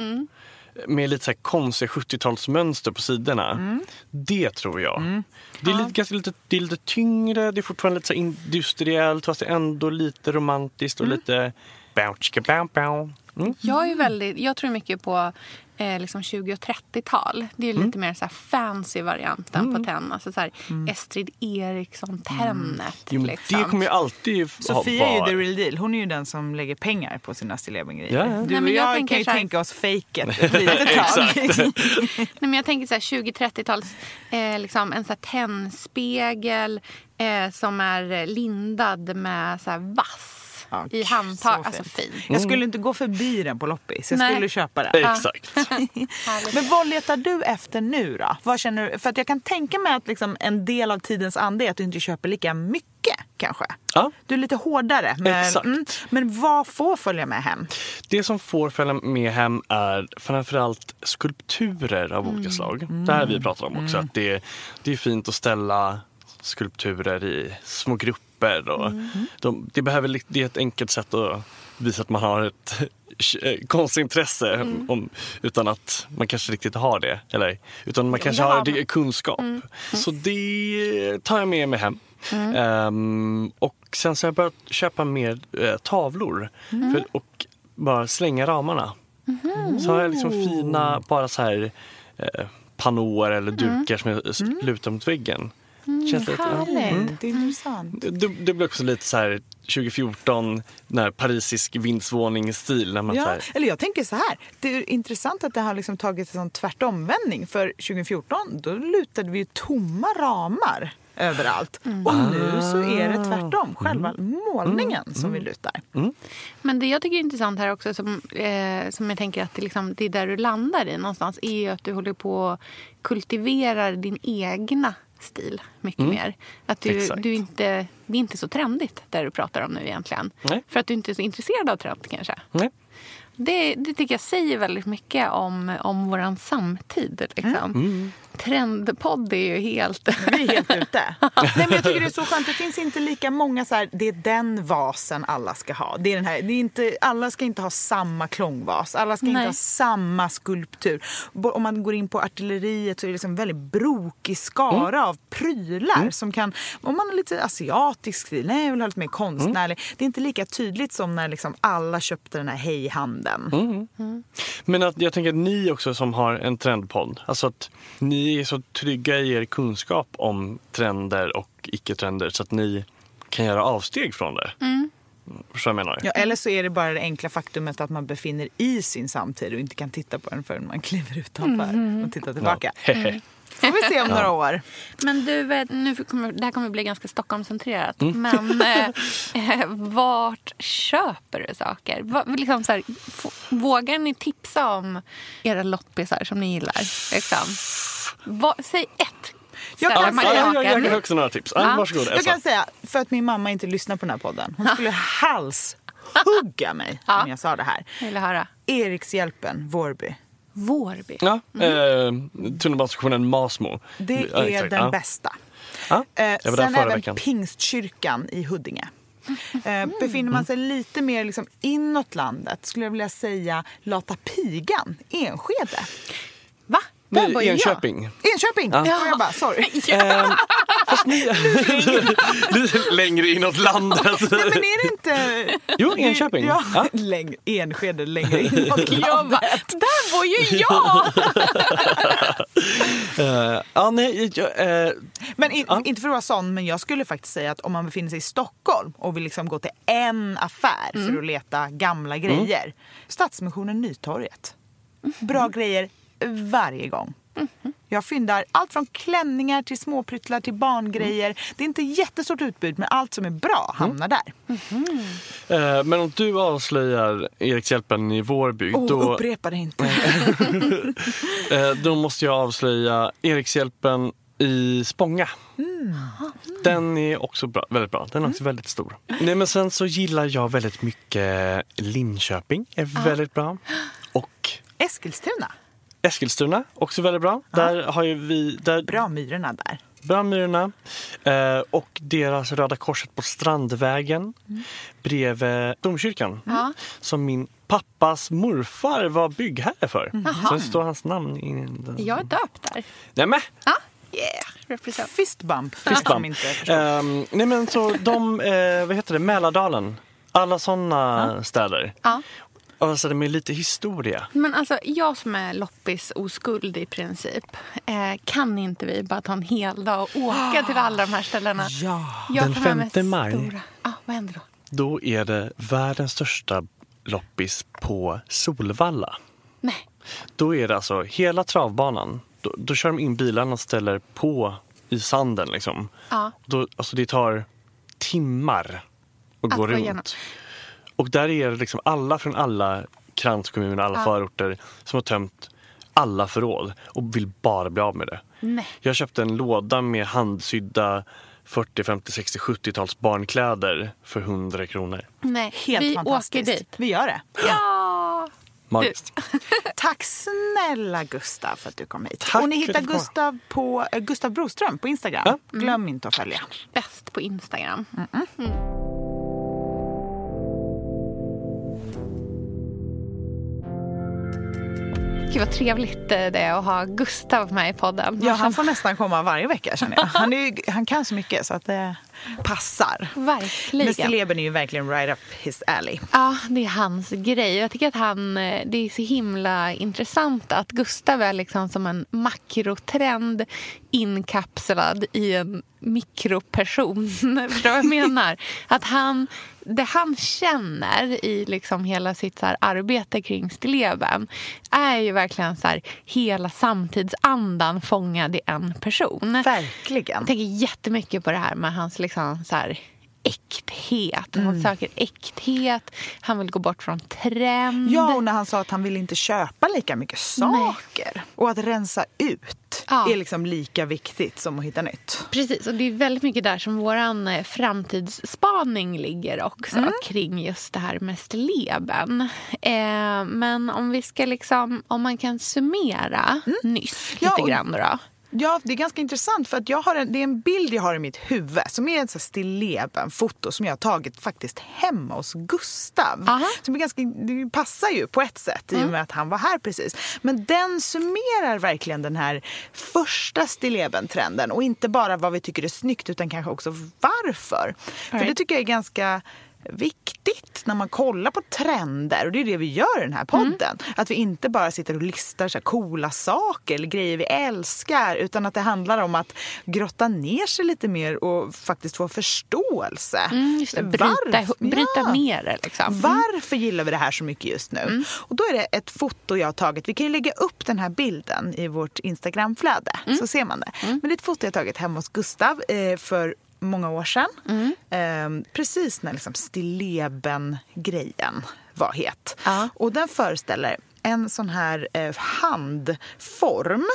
Med lite så här konstiga 70-talsmönster på sidorna. Det tror jag. Det, är lite, ganska lite, det är lite tyngre, det är fortfarande lite industriellt fast ändå lite romantiskt och lite bow, chicka, bow, bow. Mm. Jag, är väldigt, jag tror mycket på eh, liksom 20 och 30-tal. Det är Mm. lite mer så här fancy varianten på tenn. Alltså så här Estrid Eriksson-tennet. Jo, men liksom. det kommer ju alltid ha- Sofia är ju the real deal. Hon är ju den som lägger pengar på sina stilleben-grejer. Ja, ja. Du Nej, men jag jag, kan ju här- tänka oss fejket ett litet tag. Nej, men jag tänker så här 20-30-tals, eh, liksom en så här tennspegel eh, som är lindad med så här vass Ja, i så handtag. fint. Alltså fin. Jag skulle inte gå förbi den på loppis. Jag Nej. skulle köpa den. Exakt. Men vad letar du efter nu då? Vad känner du? För att jag kan tänka mig att liksom en del av tidens ande är att du inte köper lika mycket kanske. Ja. Du är lite hårdare. Men, Exakt. men vad får följa med hem? Det som får följa med hem är framförallt skulpturer av olika slag. Det här vi pratat om också. Att det, det är fint att ställa skulpturer i små grupper. Och de, det, behöver, det är ett enkelt sätt att visa att man har ett konstintresse om, utan att man kanske riktigt har det. Eller, utan man kanske har det, kunskap. Så det tar jag med mig hem. Ehm, och sen så har jag börjat köpa mer eh, tavlor för, och bara slänga ramarna. Så har jag liksom fina, bara så här eh, panåer eller dukar som jag lutar mot väggen. Känns lite, ja. Härligt. Det är intressant. det, det blir också lite så här 2014, när parisisk vindsvåningsstil. När man så Ja, här, eller jag tänker så här. Det är intressant att det har liksom tagit en sån tvärtomvändning. För 2014 då lutade vi ju tomma ramar överallt. Och nu så är det tvärtom, själva målningen som vi lutar. Men det jag tycker är intressant här också, som, eh, som jag tänker att det, liksom, det är där du landar i någonstans, är ju att du håller på och kultiverar din egna stil mycket mer. Att du, Exakt. du inte, det är inte så trendigt där du pratar om nu egentligen. Nej. För att du inte är så intresserad av trend kanske. Nej. Det, det tycker jag säger väldigt mycket om, om vår samtid. Liksom. Trendpodd är ju helt... Vi är helt ute. Nej, men jag tycker det är så skönt. Det finns inte lika många så här, det är den vasen alla ska ha. Det är den här, det är inte, alla ska inte ha samma klångvas. Alla ska inte Nej. ha samma skulptur. Om man går in på artilleriet så är det liksom en väldigt brokig skara av prylar. Som kan, om man har lite asiatisk stil, nej jag vill ha lite mer konstnärlig. Det är inte lika tydligt som när liksom alla köpte den här hejhandeln. Men att, jag tänker att ni också som har en trendpodd, alltså att ni är så trygga i er kunskap om trender och icke-trender så att ni kan göra avsteg från det. Mm. Vad jag menar? Ja, eller så är det bara det enkla faktumet att man befinner i sin samtid och inte kan titta på den förrän man kliver utanför och tittar tillbaka. Hehe. Får vi se om några år. Men du, nu kommer, det här kommer bli ganska Stockholmscentrerat. Men eh, eh, vart köper du saker? Va, liksom så här, vågar ni tipsa om era loppisar som ni gillar? Liksom? Va, säg ett. Jag kan kan jag, jag, jag har också några tips. Ja. Varsågod Jag kan säga, för att min mamma inte lyssnar på den här podden. Hon skulle halshugga mig Ja. om jag sa det här. Jag vill höra. Erikshjälpen, Vårby. Vårby. Ja, eh, tunnelbanestationen Masmo. Det Ja, är exakt. den ja. bästa. Ja, Eh, jag var där sen förra även veckan. Pingstkyrkan i Huddinge. Eh, befinner man sig lite mer liksom inåt landet skulle jag vilja säga Lata Pigan, Enskede. Va? Där bor ju jag. Enköping. Enköping! Ja. Jag bara, sorry. Ehm, fast ni... Lite längre inåt landet. Nej, men är det inte... Jo, Enköping. Ja, Ja. Längre, Enskede längre inåt Jag bara, landet. där bor ju jag! Eh, ja, nej, jag, eh, Men in, Ja. inte för att vara sån, men jag skulle faktiskt säga att om man befinner sig i Stockholm och vill liksom gå till en affär Mm. för att leta gamla grejer. Stadsmissionen Nytorget. Bra grejer varje gång. Jag fyndar allt från klänningar till småpryttlar till barngrejer. Det är inte jättestort utbud, men allt som är bra hamnar där. eh, men om du avslöjar Erikshjälpen i Vårby, Oh, då, Upprepa det inte. eh, då måste jag avslöja Erikshjälpen i Spånga. Den är också bra, väldigt bra. Den är också väldigt stor. Nej, men sen så gillar jag väldigt mycket Linköping. är väldigt bra. Och Eskilstuna. Eskilstuna, också väldigt bra. Där har ju vi... Där, Bra Myrorna där. Brandmyrorna eh, och deras Röda Korset på Strandvägen bredvid domkyrkan. Ja. Som min pappas morfar var byggherre för. Så det står hans namn i den. Jag är döpt där. Nej men! Ja, yeah. Fistbump, Fistbump. Ehm, nej men så de, eh, vad heter det, Mälardalen. Alla sådana städer. Ja. Alltså med lite historia. Men alltså, jag som är loppis oskuld i princip, eh, kan inte vi bara ta en hel dag och åka till alla de här ställena? Ja. Jag Den tar med mig 5 maj. Stora... Ah, vad händer då? Då är det världens största loppis på Solvalla. Nej. Då är det alltså hela travbanan. Då, då kör de in bilarna och ställer på i sanden. Liksom. Ja. Då, alltså det tar timmar att Att gå runt. igenom. Och där är det liksom alla från alla kranskommuner, alla Ja. förorter som har tömt alla förråd och vill bara bli av med det. Nej. Jag köpte en låda med handsydda 40, 50, 60, 70-tals barnkläder för 100 kronor. Nej. Helt vi fantastiskt. åker dit. Vi gör det. Ja! Magiskt. Tack snälla Gustav för att du kom hit. Tack och ni hittar. Gustav på eh, Gustav Broström på Instagram. Ja. Glöm inte att följa. Bäst på Instagram. Gud vad trevligt eh, det är att ha Gustav med i podden. Ja, han får nästan komma varje vecka känner jag. Han, är, ju- han kan så mycket så att det, passar. Verkligen. Men stilleben är ju verkligen right up his alley. Ja, det är hans grej. Jag tycker att han, eh, det är så himla intressant att Gustav är liksom som en makrotrend inkapslad i en mikroperson. Förstår du vad jag menar? Att han, det han känner i liksom hela sitt så arbete kring stilleben är ju verkligen så här, hela samtidsandan fångad i en person. Verkligen. Jag tänker jättemycket på det här med hans liksom så här, äkthet. Han Mm. söker äkthet, han vill gå bort från trend. Ja, och när han sa att han vill inte köpa lika mycket saker. Och att rensa ut Ja. är liksom lika viktigt som att hitta nytt. Precis, och det är väldigt mycket där som vår framtidsspaning ligger också Mm. kring just det här med stilleben. Eh, men om vi ska liksom, om man kan summera nyss lite Mm. Ja, och- grann då. Ja, det är ganska intressant för att jag har en, det är en bild jag har i mitt huvud som är ett stilleben-foto som jag har tagit faktiskt hemma hos Gustav. Aha. Som är ganska, det passar ju på ett sätt i och med att han var här precis. Men den summerar verkligen den här första stilleben-trenden och inte bara vad vi tycker är snyggt utan kanske också varför. För Right. det tycker jag är ganska viktigt när man kollar på trender och det är det vi gör i den här podden. Att vi inte bara sitter och listar så coola saker eller grejer vi älskar utan att det handlar om att grotta ner sig lite mer och faktiskt få förståelse. Mm, just det, bryta, Varf- bryta Ja. ner det. Liksom. Mm. Varför gillar vi det här så mycket just nu? Och då är det ett foto jag har tagit. Vi kan ju lägga upp den här bilden i vårt Instagramflöde så ser man det. Men det är ett foto jag har tagit hemma hos Gustav eh, för många år sedan. Eh, precis när liksom stilleben-grejen var het. Ja. Och den föreställer en sån här eh, handform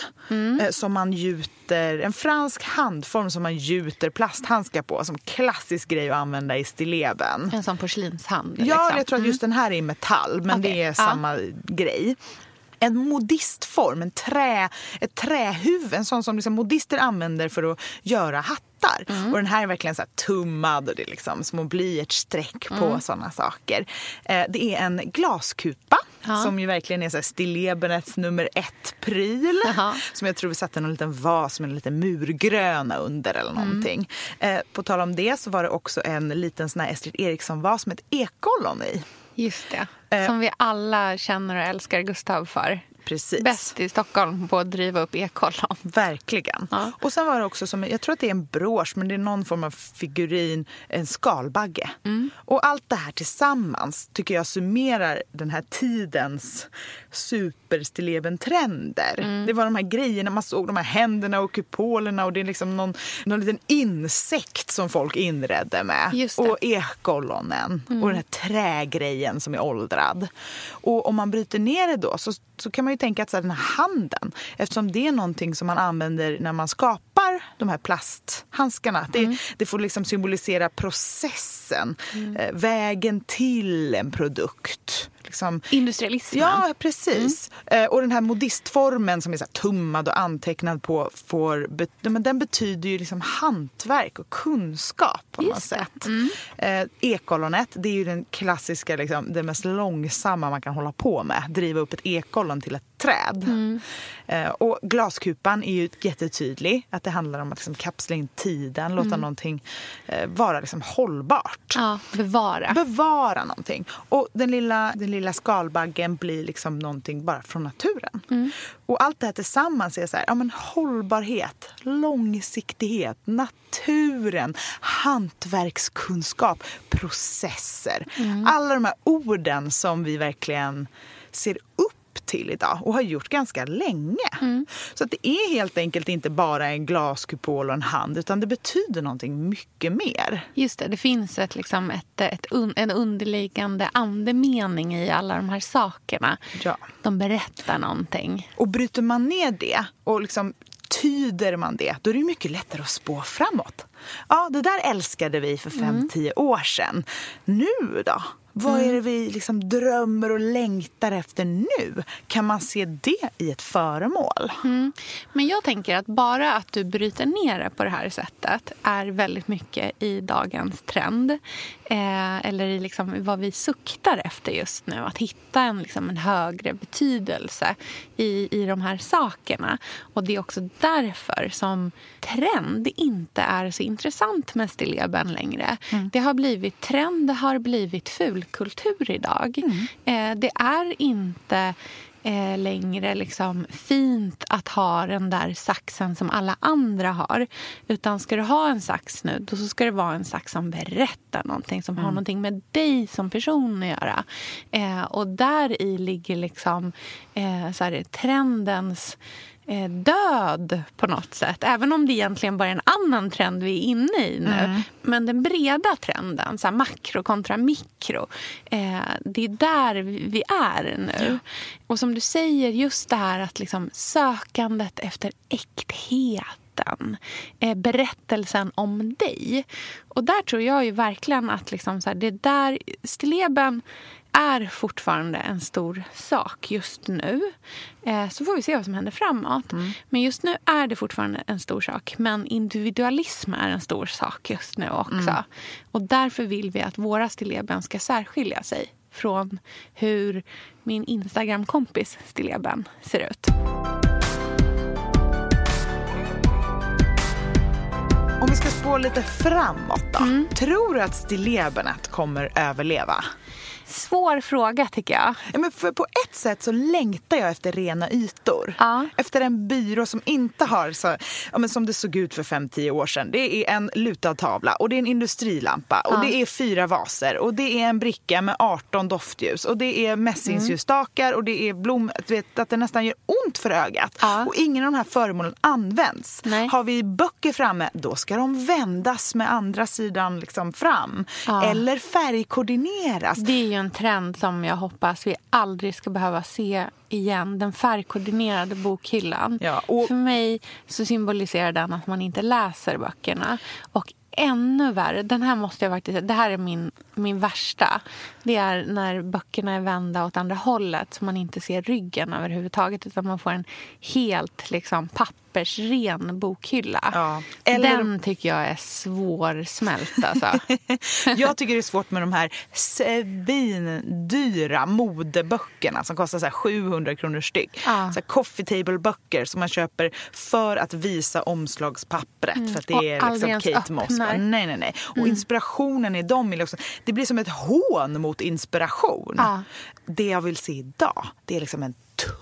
eh, som man gjuter, en fransk handform som man gjuter plasthandskar på som klassisk grej att använda i stilleben. En sån porslinshand. Ja, liksom. jag tror att just den här är i metall, men Okej, det är ja. samma grej. En modistform, en trä, ett trähuvud, en sån som liksom modister använder för att göra hattar. Mm. Och den här är verkligen så tummad och det är liksom små blyertsstreck på Mm. såna saker. Eh, det är en glaskupa Ja. som ju verkligen är så stillebenets nummer ett-pryl. Som jag tror vi satte en liten vas med en liten murgröna under eller någonting. Eh, på tal om det så var det också en liten sån här Estrid Eriksson-vas med ett ekollon i. Just det. Eh. Som vi alla känner och älskar Gustav för. Precis. Bäst i Stockholm på att driva upp ekollon. Verkligen. Ja. Och sen var det också som, jag tror att det är en brosch, men det är någon form av figurin, en skalbagge. Mm. Och allt det här tillsammans tycker jag summerar den här tidens superstillebentrender. Mm. Det var de här grejerna, man såg de här händerna och kupolerna och det är liksom någon, någon liten insekt som folk inredde med. Mm. Och ekollonen och den här trägrejen som är åldrad. Och om man bryter ner det då så, så kan man ju tänka att så här, den här handen, eftersom det är någonting som man använder när man skapar de här plasthandskarna. att Det, det får liksom symbolisera processen, eh, vägen till en produkt. Liksom, Industrialismen. Ja, precis. Eh, och den här modistformen som är så tummad och antecknad på, får, men den betyder ju liksom hantverk och kunskap på något Just det. sätt. Eh, ekollonet, det är ju den klassiska, liksom, det mest långsamma man kan hålla på med. Driva upp ett ekollon till ett träd. Eh, och glaskupan är ju jättetydlig. Att det handlar om att liksom kapsla in tiden, låta någonting eh, vara liksom hållbart Ja, bevara. bevara någonting. Och den lilla, den lilla skalbaggen blir liksom någonting bara från naturen. Och allt det här tillsammans är så här, ja men hållbarhet, långsiktighet, naturen, hantverkskunskap, processer. Alla de här orden som vi verkligen ser upp till idag och har gjort ganska länge. Så att det är helt enkelt inte bara en glaskupol och en hand utan det betyder någonting mycket mer. Just det, det finns ett, liksom ett, ett, un, en underliggande andemening i alla de här sakerna. Ja. De berättar någonting. Och bryter man ner det och liksom tyder man det, då är det mycket lättare att spå framåt. Ja, det där älskade vi för fem, tio år sedan. Nu då? Vad Mm. är det vi liksom drömmer och längtar efter nu? Kan man se det i ett föremål? Mm. Men jag tänker att bara att du bryter ner det på det här sättet är väldigt mycket i dagens trend. Eh, eller i liksom vad vi suktar efter just nu. Att hitta en, liksom en högre betydelse i, i de här sakerna. Och det är också därför som trend inte är så intressant med stilleben längre. Det har blivit trend, det har blivit fulkultur idag. Eh, det är inte eh, längre liksom fint att ha den där saxen som alla andra har. Utan ska du ha en sax nu, då så ska det vara en sax som berättar någonting, som har någonting med dig som person att göra. Eh, och där i ligger liksom eh, så här, trendens död på något sätt. Även om det egentligen bara är en annan trend vi är inne i nu. Men den breda trenden, så makro kontra mikro, eh, det är där vi är nu. Och som du säger, just det här att liksom sökandet efter äktheten. Eh, berättelsen om dig. Och där tror jag ju verkligen att liksom så här, det där stilleben är fortfarande en stor sak just nu. Eh, så får vi se vad som händer framåt. Men just nu är det fortfarande en stor sak. Men individualism är en stor sak just nu också. Och därför vill vi att våra stilleben ska särskilja sig från hur min Instagram-kompis stilleben ser ut. Om vi ska spå lite framåt då. Mm. Tror du att stillebenet kommer överleva? Svår fråga, tycker jag. Ja, men för på ett sätt så längtar jag efter rena ytor. Ja. Efter en byrå som inte har så, ja, men som det såg ut för 5-10 år sedan. Det är en lutad tavla och det är en industrilampa och det är fyra vaser och det är en bricka med 18 doftljus och det är mässingsljusstakar och det är blom... Du vet, att det nästan gör ont för ögat. Ja. Och ingen av de här föremålen används. Nej. Har vi böcker framme, då ska de vändas med andra sidan liksom fram. Eller färgkoordineras. Det är en trend som jag hoppas vi aldrig ska behöva se igen. Den färgkoordinerade bokhyllan. Ja, och- För mig så symboliserar den att man inte läser böckerna. Och ännu värre, den här måste jag faktiskt säga, det här är min, min värsta. Det är när böckerna är vända åt andra hållet så man inte ser ryggen överhuvudtaget utan man får en helt liksom, pappersren bokhylla. Ja, eller- Den tycker jag är svårsmält alltså. Jag tycker det är svårt med de här svindyra modeböckerna som kostar så här 700 kronor styck. Ja. Så coffee table-böcker som man köper för att visa omslagspappret. För att det Och är liksom Kate Moss. Nej, nej, nej. Och inspirationen i dem är liksom, det blir som ett hån mot inspiration. Ja. Det jag vill se idag, det är liksom en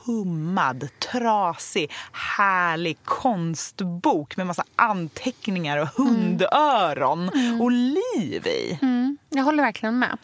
tummad, trasig, härlig konstbok med massa anteckningar och hundöron och liv i. Mm, jag håller verkligen med.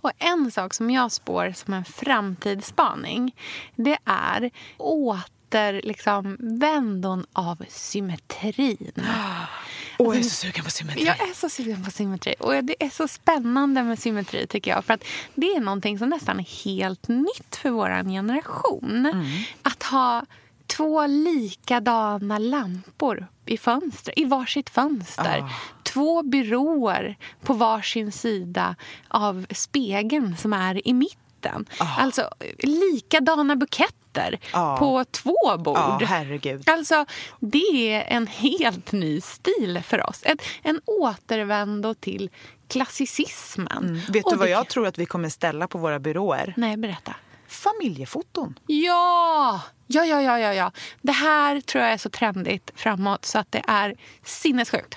Och en sak som jag spår som en framtidsspaning det är åter liksom, vändon av symmetrin. Åh, jag är så sugen på symmetri. Jag är så sugen på symmetri. Och det är så spännande med symmetri tycker jag. För att det är någonting som nästan är helt nytt för vår generation. Att ha två likadana lampor i fönster, i varsitt fönster. Två byråer på varsin sida av spegeln som är i mitten. Alltså likadana buketter Ah. på två bord. Ja, herregud. Alltså, det är en helt ny stil för oss. En, en återvändo till klassicismen. Vet Och du vad det- jag tror att vi kommer ställa på våra byråer? Nej, berätta. Familjefoton. Ja! Ja, ja, ja, ja, ja. Det här tror jag är så trendigt framåt så att det är sinnessjukt.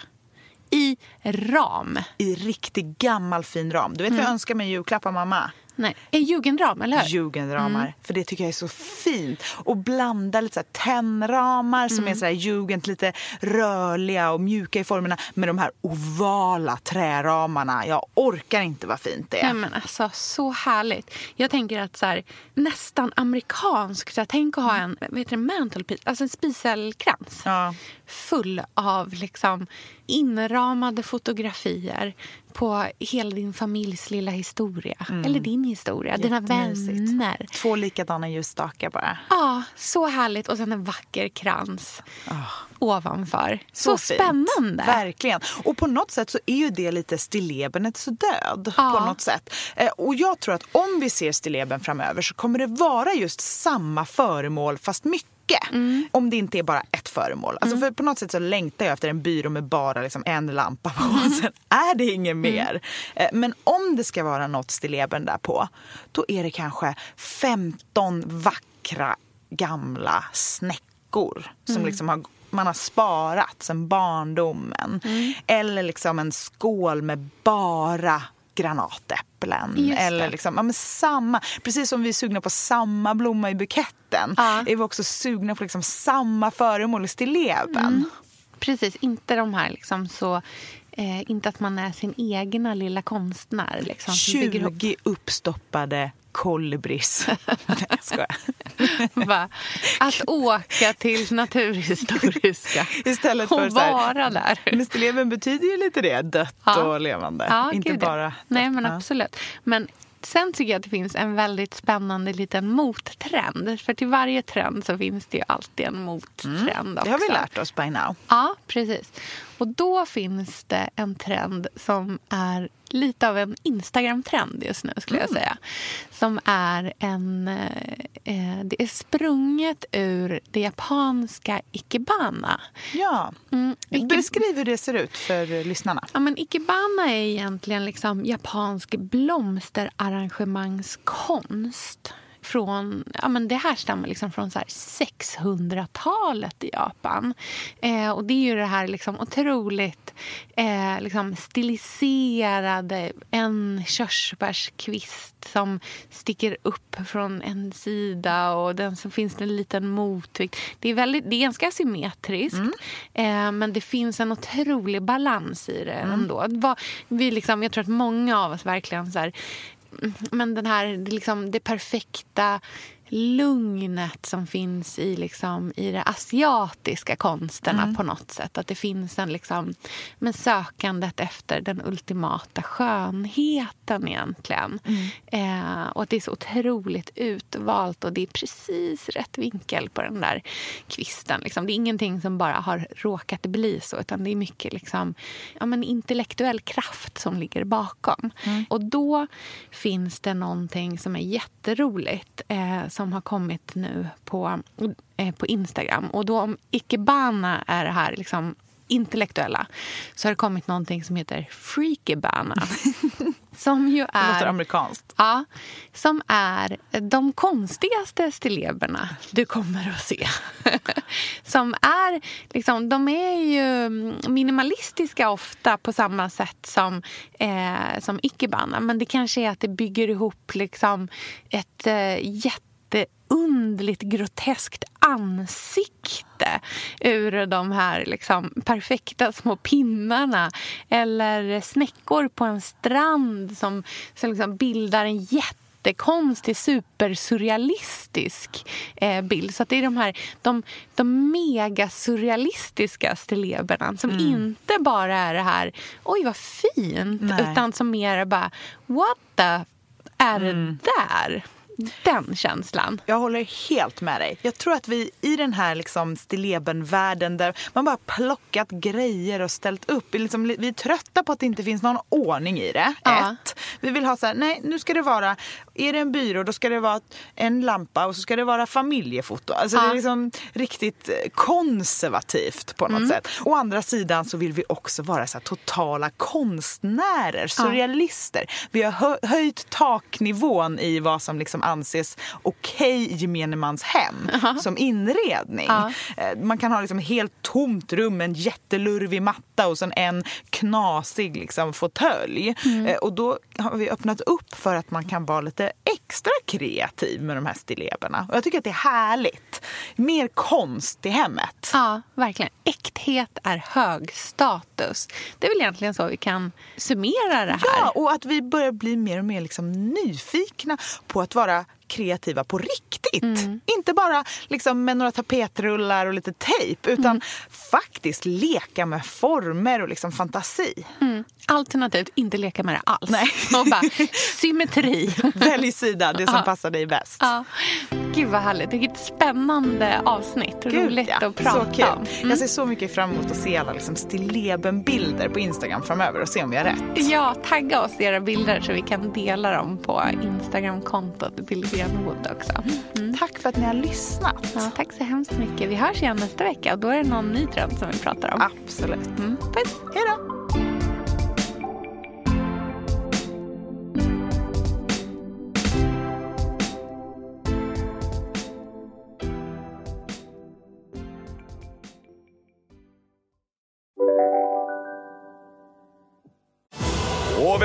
I ram. I riktig gammal fin ram. Du vet vad jag önskar mig i julklapp av mamma? Nej, en jugendram, eller hur? Jugendramar. För det tycker jag är så fint. Och blanda lite så tennramar som är så här jugend, lite rörliga och mjuka i formerna med de här ovala träramarna. Jag orkar inte vad fint det är. Nej, men alltså, så härligt. Jag tänker att så här, nästan amerikanskt. Så tänk att ha en vad heter det, mantelpiece, alltså en spiselkrans. Ja. Full av liksom inramade fotografier på hela din familjs lilla historia. Eller din historia, dina vänner. Två likadana ljusstakar bara. Ja, så härligt. Och sen en vacker krans ovanför. Så, fint. spännande. Verkligen. Och på något sätt så är ju det lite stillebernets död. Ja. På något sätt. Eh, Och jag tror att om vi ser stilleben framöver så kommer det vara just samma föremål fast mycket. Mm. Om det inte är bara ett föremål. Alltså för på något sätt så längtar jag efter en byrå med bara liksom en lampa på. Och sen är det inget Mm. mer. Eh, Men om det ska vara något stilleben där på, då är det kanske 15 vackra gamla snäckor som Mm. liksom har man har sparat sen barndomen. Mm. Eller liksom en skål med bara granatäpplen. Eller liksom, ja, men samma, precis som vi är sugna på samma blomma i buketten Ja. är vi också sugna på liksom samma föremål i stilleben. Mm. Precis, inte de här liksom så... Eh, inte att man är sin egna lilla konstnär. Liksom, som bygger ihop. 20 uppstoppade kolibris. Nej, jag skojar. Va? Att åka till Naturhistoriska Istället och för här- vara där. Men stilleben betyder ju lite det, dött Ja. och levande. Ja, Inte gud, bara... Nej, men absolut. Men sen tycker jag att det finns en väldigt spännande liten mottrend. För till varje trend så finns det ju alltid en mottrend också. Det har vi lärt oss by now. Ja, precis. Och då finns det en trend som är lite av en Instagram-trend just nu skulle jag säga. Som är en... Eh, det är sprunget ur det japanska ikebana. Ja. Mm, ike- Beskriv hur det ser ut för lyssnarna. Ja, men ikebana är egentligen liksom japansk blomsterarrangemangskonst. Från, ja, men det här stammar liksom från så här 600-talet i Japan. Eh, och Det är ju det här liksom otroligt eh, liksom stiliserade. En körsbärskvist som sticker upp från en sida och den så finns en liten motvikt. Det är, väldigt, det är ganska symmetriskt, eh, men det finns en otrolig balans i det ändå. Det var- Vi liksom, jag tror att många av oss verkligen så här, mm, men den här, liksom, det perfekta lugnet som finns i, liksom, i de asiatiska konsterna på något sätt. Att det finns en liksom, men sökandet efter den ultimata skönheten egentligen. Eh, och att det är så otroligt utvalt och det är precis rätt vinkel på den där kvisten. Liksom. Det är ingenting som bara har råkat bli så utan det är mycket liksom, ja, men intellektuell kraft som ligger bakom. Och då finns det någonting som är jätteroligt eh, som har kommit nu på, eh, på Instagram. Och då om ikebana är det här liksom intellektuella så har det kommit någonting som heter freakebana. som ju Det låter är... amerikanskt. Ja, som är de konstigaste stilleberna du kommer att se. som är, liksom, de är ju minimalistiska ofta på samma sätt som, eh, som ikebana. Men det kanske är att det bygger ihop liksom, ett eh, jätteundligt, groteskt ansikte ur de här liksom, perfekta små pinnarna. Eller snäckor på en strand som, som liksom bildar en jättekonstig, supersurrealistisk eh, bild. Så att det är de här de, de megasurrealistiska stilleberna som inte bara är det här oj vad fint, Nej. utan som mer bara what the är det där? Den känslan. Jag håller helt med dig. Jag tror att vi i den här liksom stillebenvärlden där man bara plockat grejer och ställt upp. Vi Liksom, vi är trötta på att det inte finns någon ordning i det. Ja. Ett. Vi vill ha så här, nej nu ska det vara, är det en byrå då ska det vara en lampa och så ska det vara familjefoto. Alltså Ja. det är liksom riktigt eh, konservativt på Mm. något sätt. Å andra sidan så vill vi också vara så totala konstnärer, surrealister. Vi har hö- höjt taknivån i vad som liksom anses okej i gemene mans hem som inredning. Ja. Eh, Man kan ha liksom helt tomt rum, en jättelurvig matta och sen en knasig liksom fåtölj. Mm. Eh, Och då har vi öppnat upp för att man kan vara lite extra kreativ med de här stilleberna. Och jag tycker att det är härligt. mer konst i hemmet. Ja, verkligen. Äkthet är hög status. Det är väl egentligen så vi kan summera det här. Ja, och att vi börjar bli mer och mer liksom nyfikna på att vara kreativa på riktigt. Mm. Inte bara liksom med några tapetrullar och lite tejp utan Mm. faktiskt leka med former och liksom fantasi. Mm. Alternativt inte leka med det alls. Nej. Och bara symmetri. Välj sida, det som Ja. passar dig bäst. Ja. Gud vad härligt. Vilket spännande avsnitt. Roligt att prata så kul. om. Mm. Jag ser så mycket fram emot att se alla liksom stilleben-bilder på Instagram framöver och se om vi har rätt. Ja, tagga oss i era bilder så vi kan dela dem på Instagramkontot Billgren Wood också. Mm. Tack för att ni har lyssnat. Ja, tack så hemskt mycket. Vi hörs igen nästa vecka och då är det någon ny trend som vi pratar om. Absolut. Mm. Puss, hej då!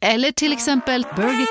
eller till exempel Burger...